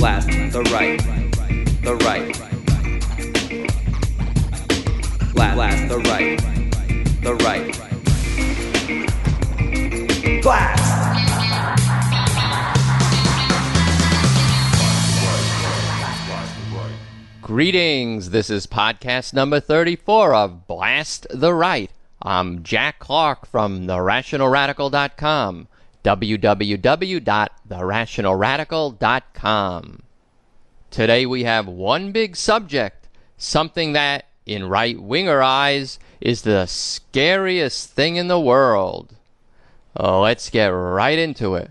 left, the right, the right, left, left, the right, the right. Blast! Greetings. This is podcast number 34 of Blast the Right. I'm Jack Clark from TheRationalRadical.com. www.therationalradical.com. Today we have one big subject, something that, in right winger eyes, is the scariest thing in the world. Oh, let's get right into it.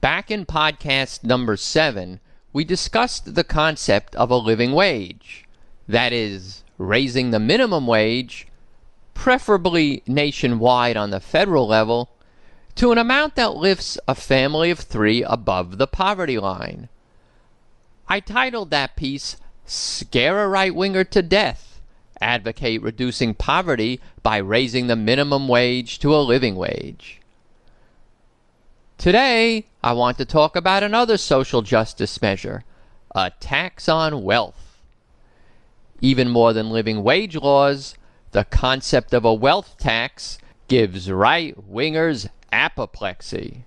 Back in podcast number 7, we discussed the concept of a living wage. That is, raising the minimum wage, preferably nationwide on the federal level, to an amount that lifts a family of three above the poverty line. I titled that piece, Scare a Right Winger to Death Advocate Reducing Poverty by Raising the Minimum Wage to a Living Wage. Today, I want to talk about another social justice measure a tax on wealth. Even more than living wage laws, the concept of a wealth tax gives right wingers apoplexy.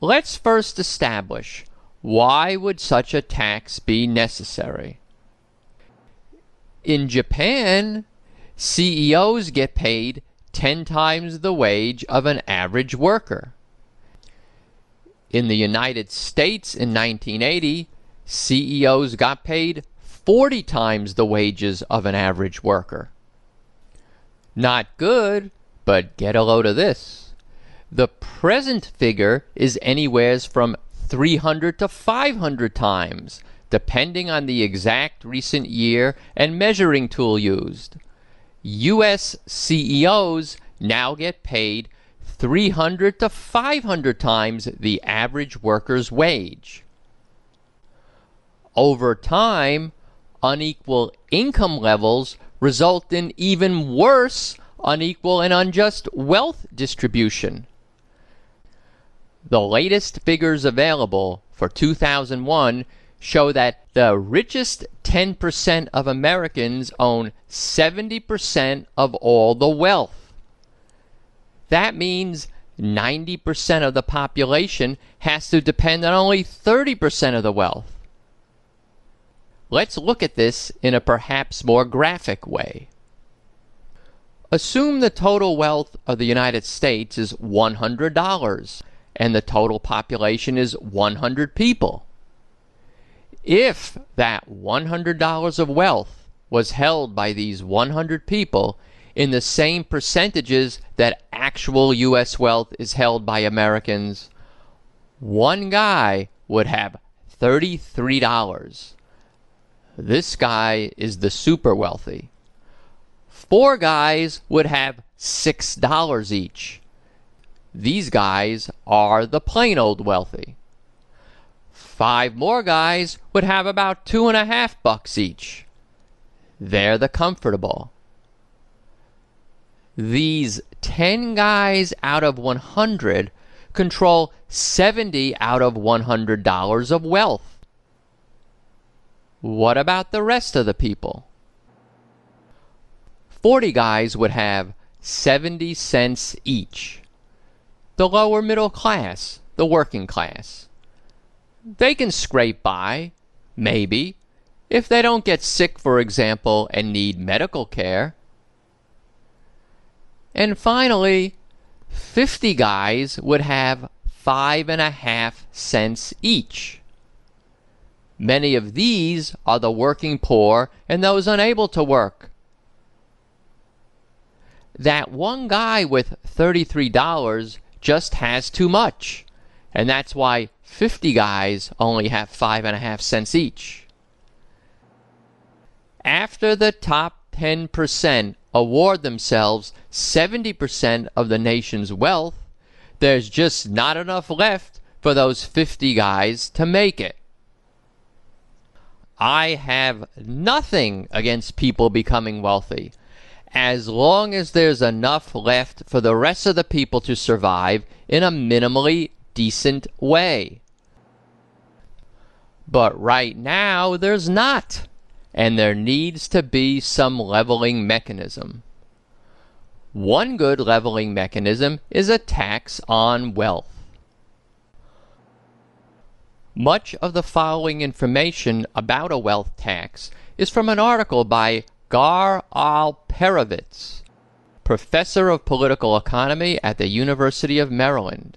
Let's first establish why would such a tax be necessary? In Japan, CEOs get paid 10 times the wage of an average worker. In the United States in 1980, CEOs got paid 40 times the wages of an average worker. Not good, but get a load of this. The present figure is anywheres from 300 to 500 times, depending on the exact recent year and measuring tool used. U.S. CEOs now get paid 300 to 500 times the average worker's wage. Over time, unequal income levels result in even worse unequal and unjust wealth distribution. The latest figures available for 2001 show that the richest 10% of Americans own 70% of all the wealth. That means 90% of the population has to depend on only 30% of the wealth. Let's look at this in a perhaps more graphic way. Assume the total wealth of the United States is $100 and the total population is 100 people. If that $100 of wealth was held by these 100 people in the same percentages that actual U.S. wealth is held by Americans, one guy would have $33. This guy is the super wealthy. Four guys would have $6 each. These guys are the plain old wealthy. Five more guys would have about two and a half bucks each. They're the comfortable. These 10 guys out of 100 control 70 out of $100 of wealth. What about the rest of the people? 40 guys would have 70 cents each. The lower middle class, the working class. They can scrape by, maybe, if they don't get sick, for example, and need medical care. And finally, 50 guys would have five and a half cents each. Many of these are the working poor and those unable to work. That one guy with $33 just has too much, and that's why 50 guys only have five and a half cents each. After the top 10% award themselves 70% of the nation's wealth, there's just not enough left for those 50 guys to make it. I have nothing against people becoming wealthy as long as there's enough left for the rest of the people to survive in a minimally decent way. But right now, there's not, and there needs to be some leveling mechanism. One good leveling mechanism is a tax on wealth. Much of the following information about a wealth tax is from an article by Gar Alperovitz, professor of political economy at the University of Maryland.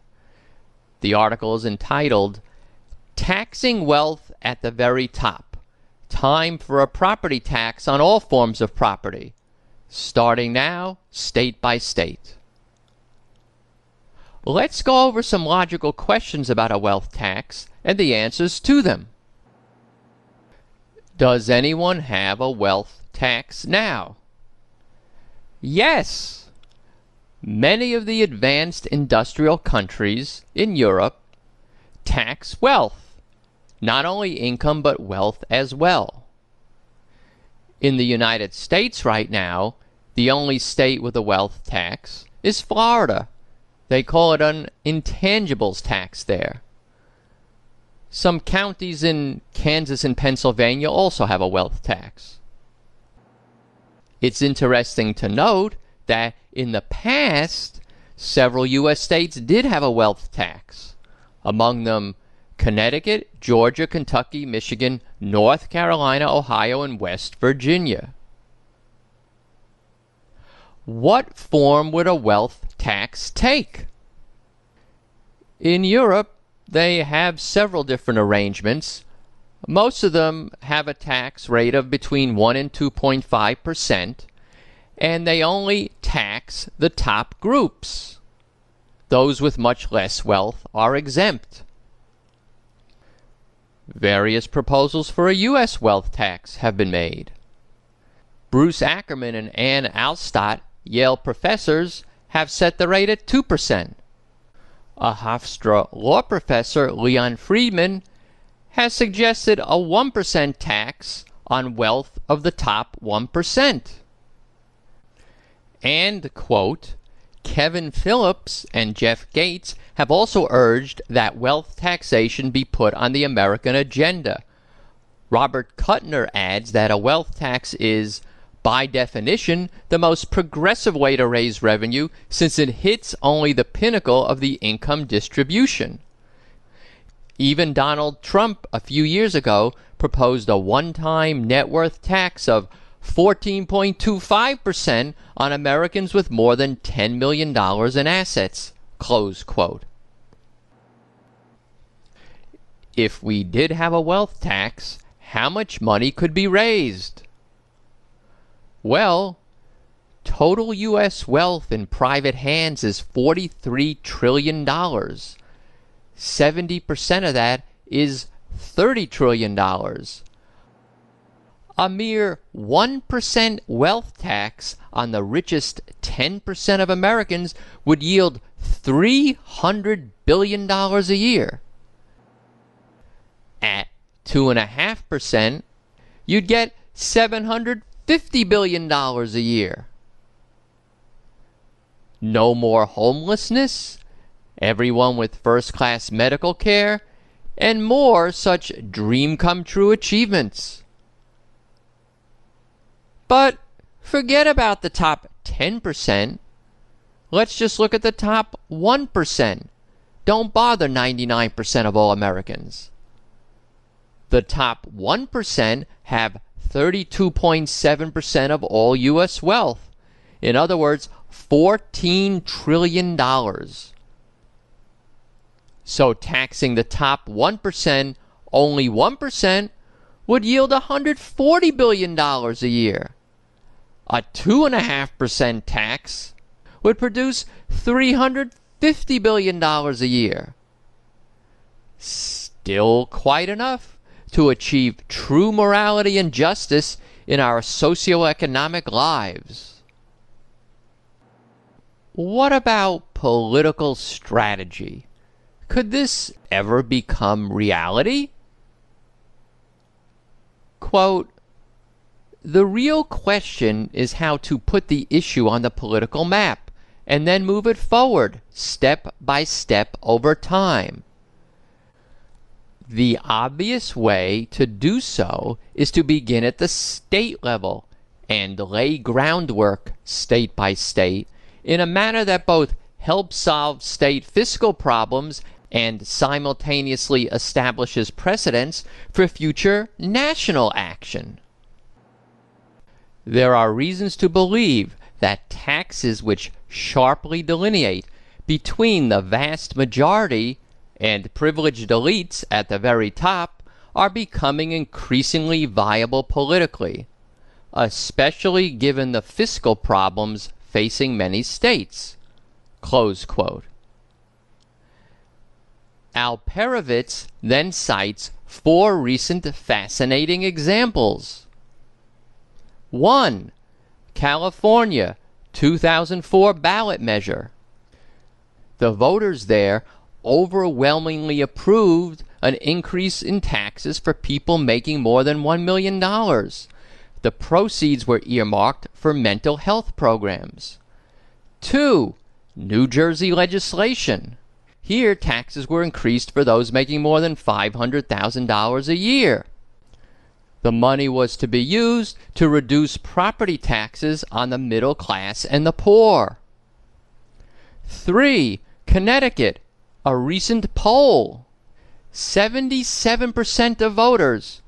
The article is entitled Taxing Wealth at the Very Top Time for a Property Tax on All Forms of Property, starting now, state by state. Let's go over some logical questions about a wealth tax and the answers to them. Does anyone have a wealth tax now? Yes. Many of the advanced industrial countries in Europe tax wealth, not only income but wealth as well. In the United States right now, the only state with a wealth tax is Florida. They call it an intangibles tax there. Some counties in Kansas and Pennsylvania also have a wealth tax. It's interesting to note that in the past, several U.S. states did have a wealth tax. Among them, Connecticut, Georgia, Kentucky, Michigan, North Carolina, Ohio, and West Virginia. What form would a wealth tax take? In Europe, they have several different arrangements. Most of them have a tax rate of between 1 and 2.5 percent and they only tax the top groups. Those with much less wealth are exempt. Various proposals for a U.S. wealth tax have been made. Bruce Ackerman and Anne Alstott, Yale professors, have set the rate at 2%. A Hofstra law professor, Leon Friedman, has suggested a 1% tax on wealth of the top 1%. And, quote, Kevin Phillips and Jeff Gates have also urged that wealth taxation be put on the American agenda. Robert Kuttner adds that a wealth tax is, by definition, the most progressive way to raise revenue since it hits only the pinnacle of the income distribution. Even Donald Trump, a few years ago, proposed a one time net worth tax of 14.25% on Americans with more than $10 million in assets. Close quote. If we did have a wealth tax, how much money could be raised? Well, total U.S. wealth in private hands is $43 trillion. 70% of that is $30 trillion a mere 1% wealth tax on the richest 10% of Americans would yield $300 billion a year. At 2.5%, you'd get $750 billion a year. No more homelessness, everyone with first class medical care, and more such dream come true achievements. But forget about the top 10%. Let's just look at the top 1%. Don't bother 99% of all Americans. The top 1% have 32.7% of all U.S. wealth. In other words, $14 trillion. So taxing the top 1% only 1% would yield $140 billion a year a 2.5% tax would produce $350 billion a year. Still quite enough to achieve true morality and justice in our socioeconomic lives. What about political strategy? Could this ever become reality? Quote, the real question is how to put the issue on the political map and then move it forward step by step over time. The obvious way to do so is to begin at the state level and lay groundwork state by state in a manner that both helps solve state fiscal problems and simultaneously establishes precedents for future national action. There are reasons to believe that taxes which sharply delineate between the vast majority and privileged elites at the very top are becoming increasingly viable politically, especially given the fiscal problems facing many states. Alperovitz then cites four recent fascinating examples. 1. California 2004 ballot measure. The voters there overwhelmingly approved an increase in taxes for people making more than $1 million. The proceeds were earmarked for mental health programs. 2. New Jersey legislation. Here, taxes were increased for those making more than $500,000 a year. The money was to be used to reduce property taxes on the middle class and the poor. 3. Connecticut a recent poll 77% of voters,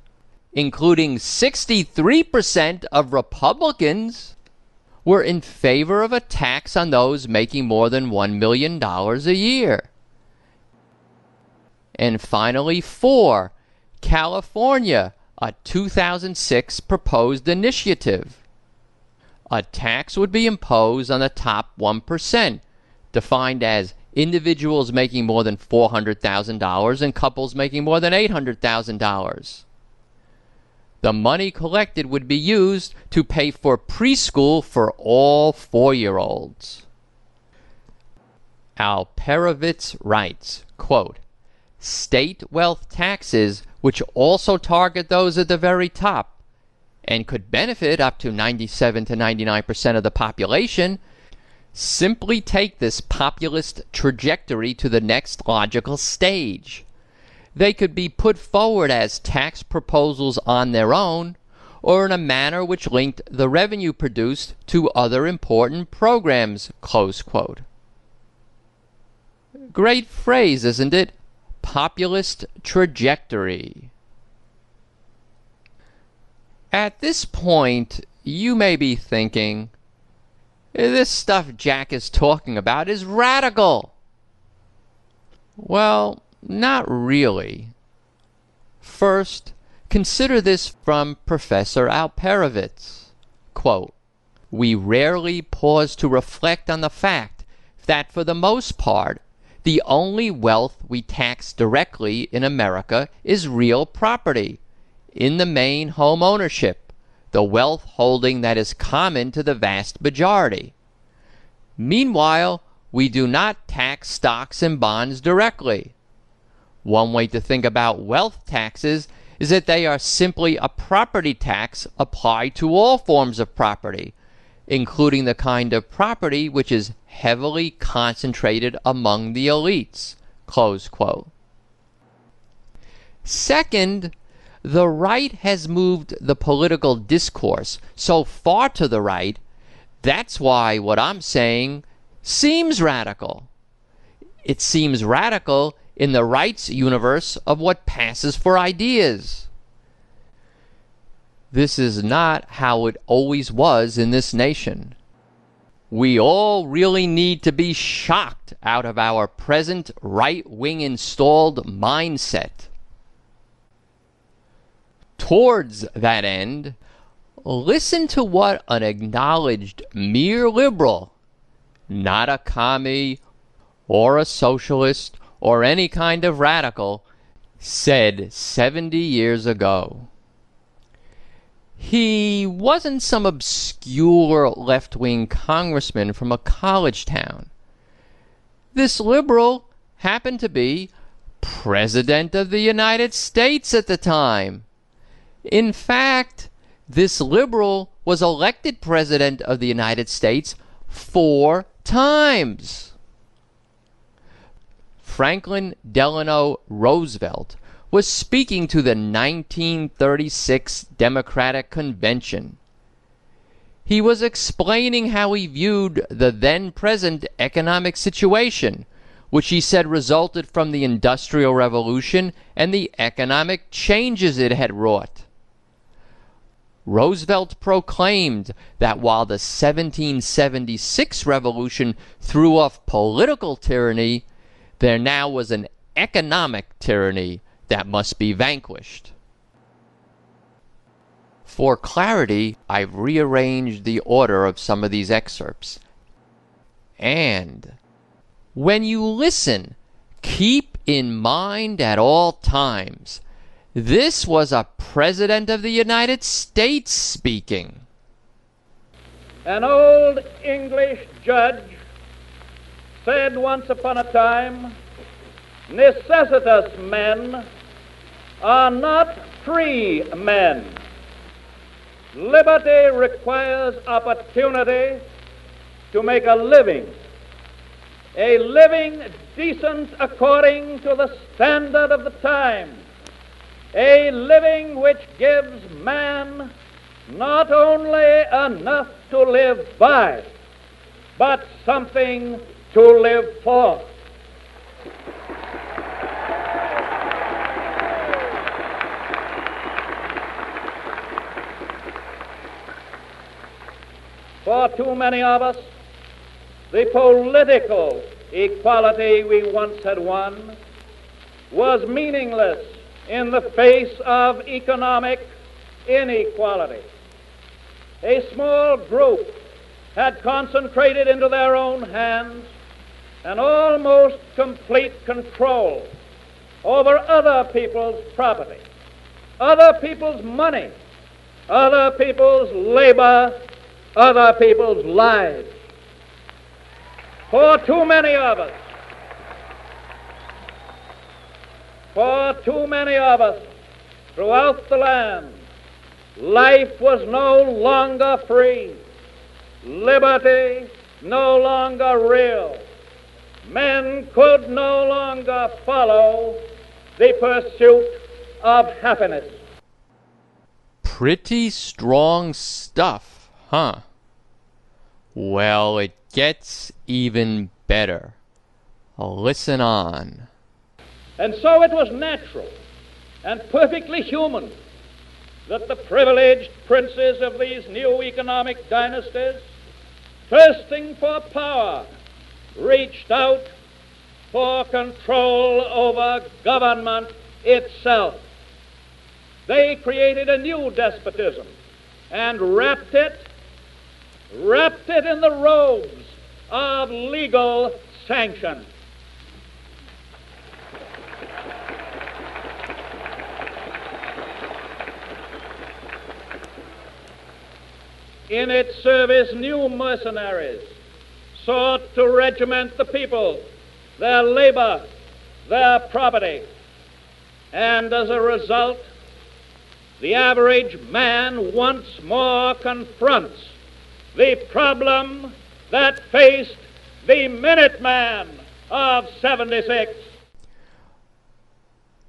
including 63% of Republicans, were in favor of a tax on those making more than $1 million a year. And finally, four, California, a 2006 proposed initiative. A tax would be imposed on the top 1%, defined as individuals making more than $400,000 and couples making more than $800,000. The money collected would be used to pay for preschool for all four year olds. Alperovitz writes, quote, State wealth taxes, which also target those at the very top and could benefit up to 97 to 99% of the population, simply take this populist trajectory to the next logical stage. They could be put forward as tax proposals on their own, or in a manner which linked the revenue produced to other important programs. Close quote. Great phrase, isn't it? Populist trajectory. At this point, you may be thinking, this stuff Jack is talking about is radical. Well, not really. First, consider this from Professor Alperovitz. Quote, we rarely pause to reflect on the fact that for the most part, the only wealth we tax directly in America is real property, in the main home ownership the wealth holding that is common to the vast majority. Meanwhile, we do not tax stocks and bonds directly. One way to think about wealth taxes is that they are simply a property tax applied to all forms of property, including the kind of property which is heavily concentrated among the elites. Second, the right has moved the political discourse so far to the right, that's why what I'm saying seems radical. It seems radical in the right's universe of what passes for ideas. This is not how it always was in this nation. We all really need to be shocked out of our present right wing installed mindset towards that end, listen to what an acknowledged mere liberal, not a commie or a socialist or any kind of radical, said 70 years ago. He wasn't some obscure left wing congressman from a college town. This liberal happened to be President of the United States at the time. In fact, this liberal was elected President of the United States four times. Franklin Delano Roosevelt was speaking to the 1936 Democratic Convention. He was explaining how he viewed the then present economic situation, which he said resulted from the Industrial Revolution and the economic changes it had wrought. Roosevelt proclaimed that while the 1776 revolution threw off political tyranny, there now was an economic tyranny that must be vanquished. For clarity, I've rearranged the order of some of these excerpts. And when you listen, keep in mind at all times this was a President of the United States speaking. An old English judge said once upon a time necessitous men are not free men. Liberty requires opportunity to make a living, a living decent according to the standard of the time, a living which gives man not only enough to live by, but something to live for. For too many of us, the political equality we once had won was meaningless in the face of economic inequality. A small group had concentrated into their own hands an almost complete control over other people's property, other people's money, other people's labor other people's lives. For too many of us, for too many of us throughout the land, life was no longer free, liberty no longer real. Men could no longer follow the pursuit of happiness. Pretty strong stuff Huh. Well, it gets even better. Listen on. And so it was natural and perfectly human that the privileged princes of these new economic dynasties, thirsting for power, reached out for control over government itself. They created a new despotism and wrapped it wrapped it in the robes of legal sanction. In its service, new mercenaries sought to regiment the people, their labor, their property, and as a result, the average man once more confronts the problem that faced the Minuteman of 76.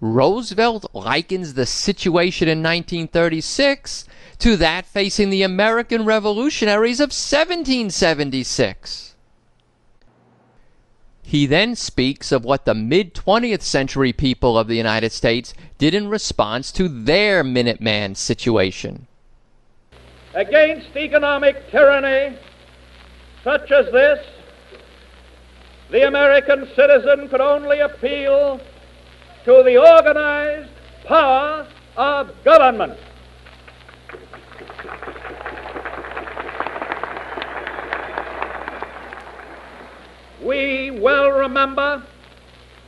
Roosevelt likens the situation in 1936 to that facing the American revolutionaries of 1776. He then speaks of what the mid 20th century people of the United States did in response to their Minuteman situation against economic tyranny such as this, the American citizen could only appeal to the organized power of government. We well remember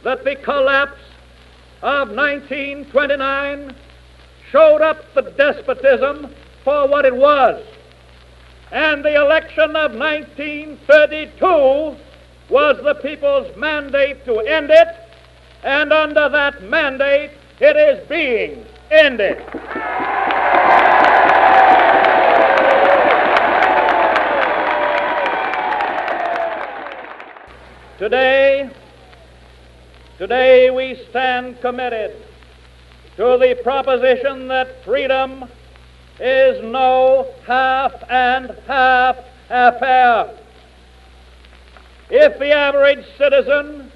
that the collapse of 1929 showed up the despotism for what it was. And the election of 1932 was the people's mandate to end it, and under that mandate, it is being ended. Today, today we stand committed to the proposition that freedom is no half and half affair. If the average citizen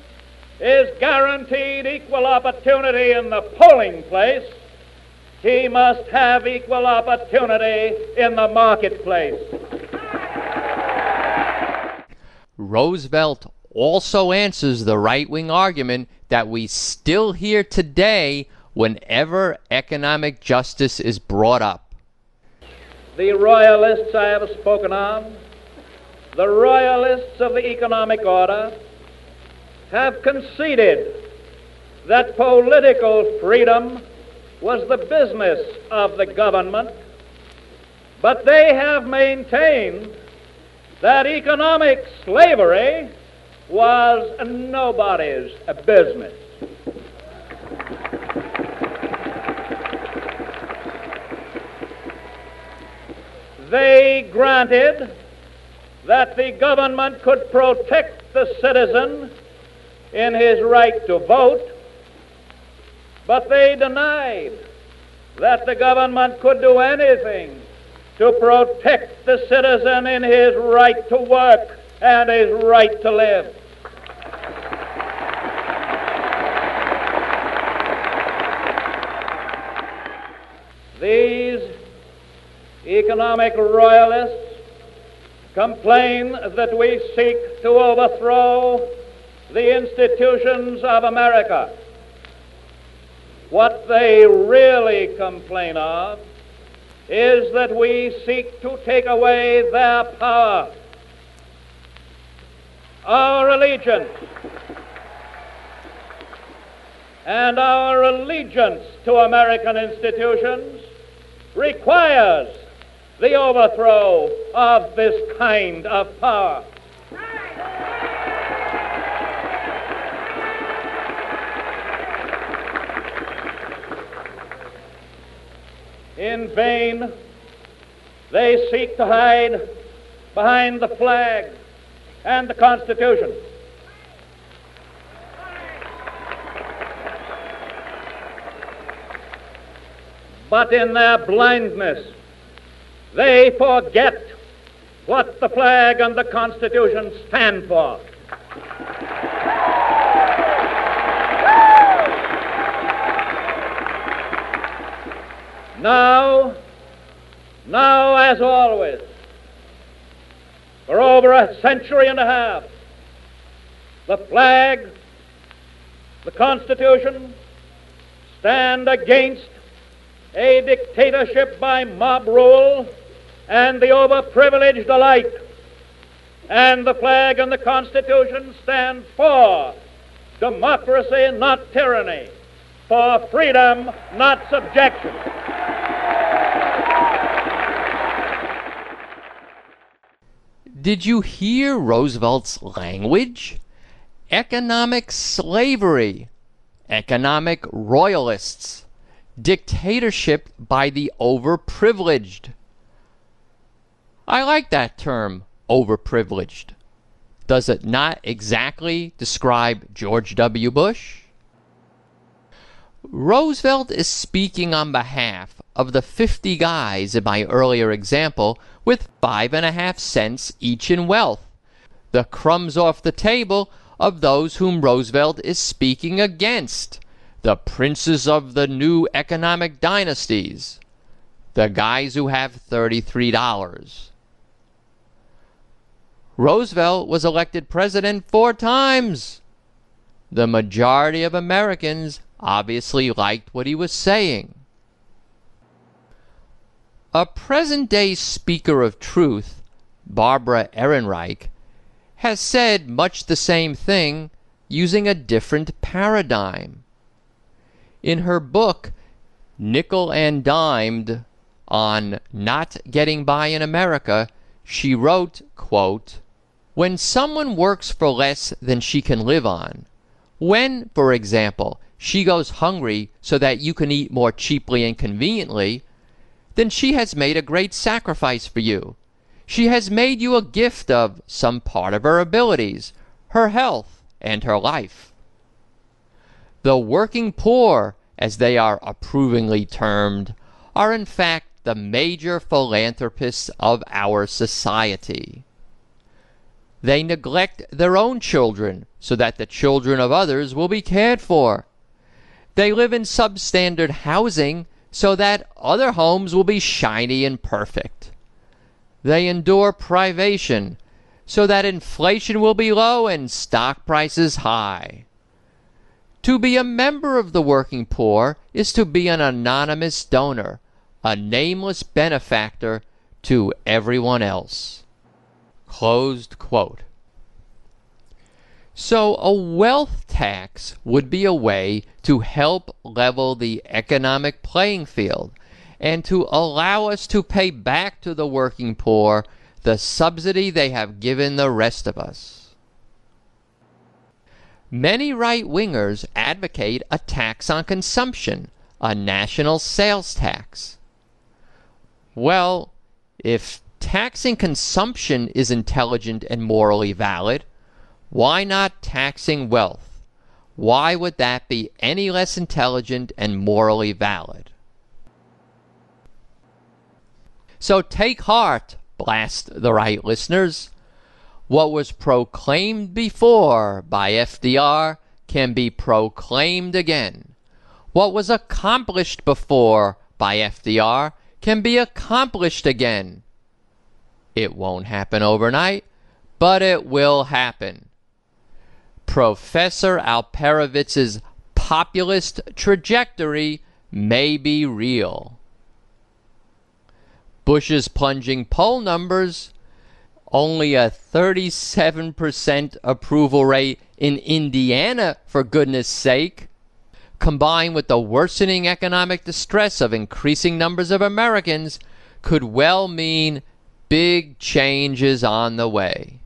is guaranteed equal opportunity in the polling place, he must have equal opportunity in the marketplace. Roosevelt also answers the right wing argument that we still hear today whenever economic justice is brought up. The royalists I have spoken of, the royalists of the economic order, have conceded that political freedom was the business of the government, but they have maintained that economic slavery was nobody's business. They granted that the government could protect the citizen in his right to vote, but they denied that the government could do anything to protect the citizen in his right to work and his right to live. These economic royalists complain that we seek to overthrow the institutions of America. What they really complain of is that we seek to take away their power. Our allegiance and our allegiance to American institutions requires the overthrow of this kind of power. In vain, they seek to hide behind the flag and the Constitution. But in their blindness, they forget what the flag and the Constitution stand for. Now, now as always, for over a century and a half, the flag, the Constitution stand against a dictatorship by mob rule and the overprivileged alike. And the flag and the Constitution stand for democracy, not tyranny, for freedom, not subjection. Did you hear Roosevelt's language? Economic slavery, economic royalists, dictatorship by the overprivileged. I like that term, overprivileged. Does it not exactly describe George W. Bush? Roosevelt is speaking on behalf of the 50 guys in my earlier example with five and a half cents each in wealth, the crumbs off the table of those whom Roosevelt is speaking against, the princes of the new economic dynasties, the guys who have $33. Roosevelt was elected president four times. The majority of Americans obviously liked what he was saying. A present day speaker of truth, Barbara Ehrenreich, has said much the same thing using a different paradigm. In her book, Nickel and Dimed, on Not Getting By in America, she wrote, quote, When someone works for less than she can live on, when, for example, she goes hungry so that you can eat more cheaply and conveniently, then she has made a great sacrifice for you. She has made you a gift of some part of her abilities, her health, and her life. The working poor as they are approvingly termed, are in fact the major philanthropists of our society. They neglect their own children so that the children of others will be cared for. They live in substandard housing so that other homes will be shiny and perfect. They endure privation so that inflation will be low and stock prices high. To be a member of the working poor is to be an anonymous donor, a nameless benefactor to everyone else. So, a wealth tax would be a way to help level the economic playing field and to allow us to pay back to the working poor the subsidy they have given the rest of us. Many right wingers advocate a tax on consumption, a national sales tax. Well, if taxing consumption is intelligent and morally valid, why not taxing wealth? Why would that be any less intelligent and morally valid? So take heart, blast the right listeners. What was proclaimed before by FDR can be proclaimed again. What was accomplished before by FDR can be accomplished again. It won't happen overnight, but it will happen. Professor Alperovitz's populist trajectory may be real. Bush's plunging poll numbers, only a 37% approval rate in Indiana, for goodness sake, combined with the worsening economic distress of increasing numbers of Americans, could well mean big changes on the way.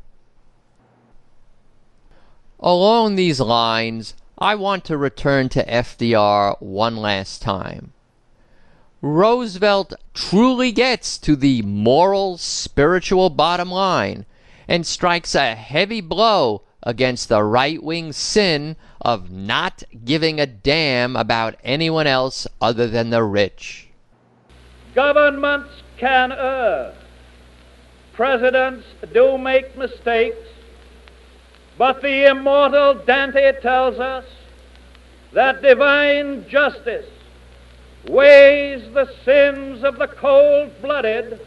Along these lines, I want to return to FDR one last time. Roosevelt truly gets to the moral, spiritual bottom line and strikes a heavy blow against the right wing sin of not giving a damn about anyone else other than the rich. Governments can err. Presidents do make mistakes. But the immortal Dante tells us that divine justice weighs the sins of the cold blooded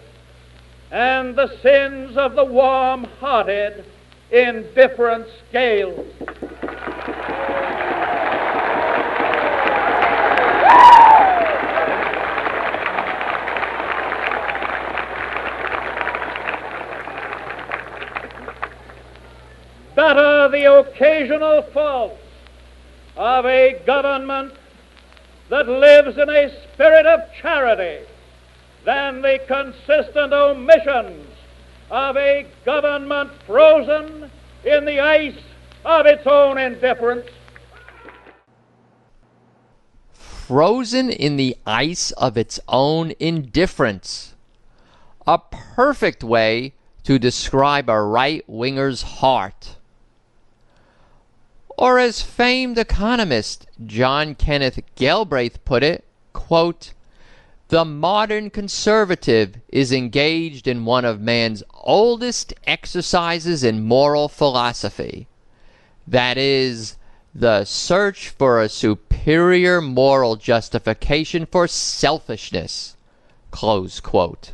and the sins of the warm hearted in different scales. Better the occasional faults of a government that lives in a spirit of charity than the consistent omissions of a government frozen in the ice of its own indifference. Frozen in the ice of its own indifference. A perfect way to describe a right winger's heart. Or as famed economist John Kenneth Galbraith put it, quote, the modern conservative is engaged in one of man's oldest exercises in moral philosophy. That is, the search for a superior moral justification for selfishness. Close quote.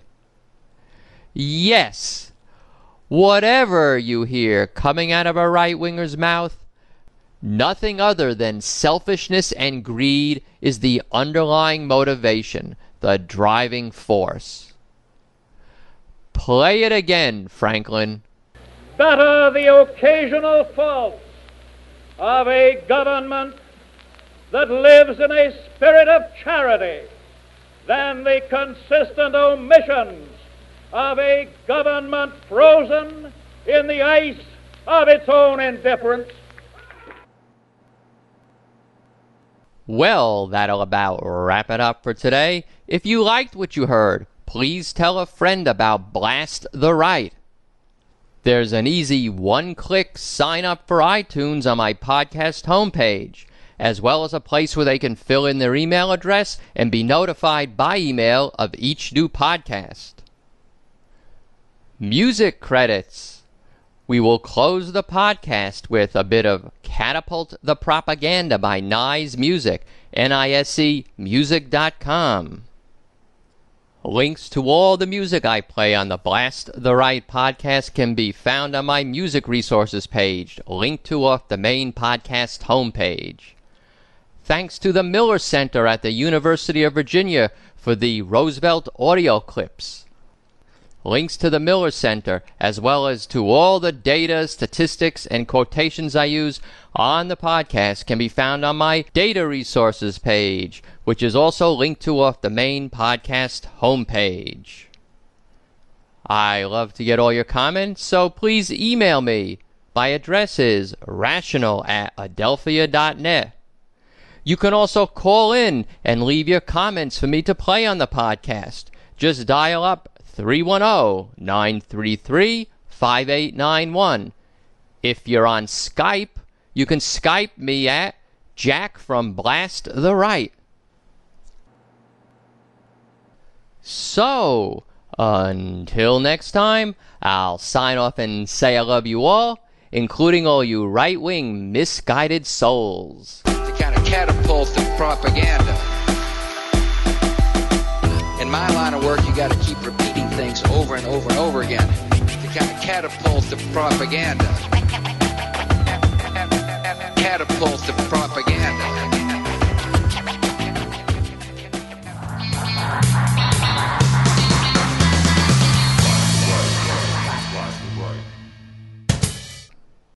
Yes, whatever you hear coming out of a right winger's mouth, nothing other than selfishness and greed is the underlying motivation the driving force. Play it again, Franklin. Better the occasional faults of a government that lives in a spirit of charity than the consistent omissions of a government frozen in the ice of its own indifference. Well, that'll about wrap it up for today. If you liked what you heard, please tell a friend about Blast the Right. There's an easy one click sign up for iTunes on my podcast homepage as well as a place where they can fill in their email address and be notified by email of each new podcast. Music credits. We will close the podcast with a bit of Catapult the Propaganda by Nise Music, N-I-S-E music.com. Links to all the music I play on the Blast the Right podcast can be found on my music resources page, linked to off the main podcast homepage. Thanks to the Miller Center at the University of Virginia for the Roosevelt audio clips. Links to the Miller Center, as well as to all the data, statistics, and quotations I use on the podcast, can be found on my data resources page, which is also linked to off the main podcast homepage. I love to get all your comments, so please email me. My address is rational at adelphia.net. You can also call in and leave your comments for me to play on the podcast. Just dial up 310 933 5891. If you're on Skype, you can Skype me at Jack from Blast the Right. So, until next time, I'll sign off and say I love you all, including all you right wing misguided souls. Kind of catapult propaganda. My line of work, you got to keep repeating things over and over and over again to kind of catapult the propaganda. Catapult the propaganda.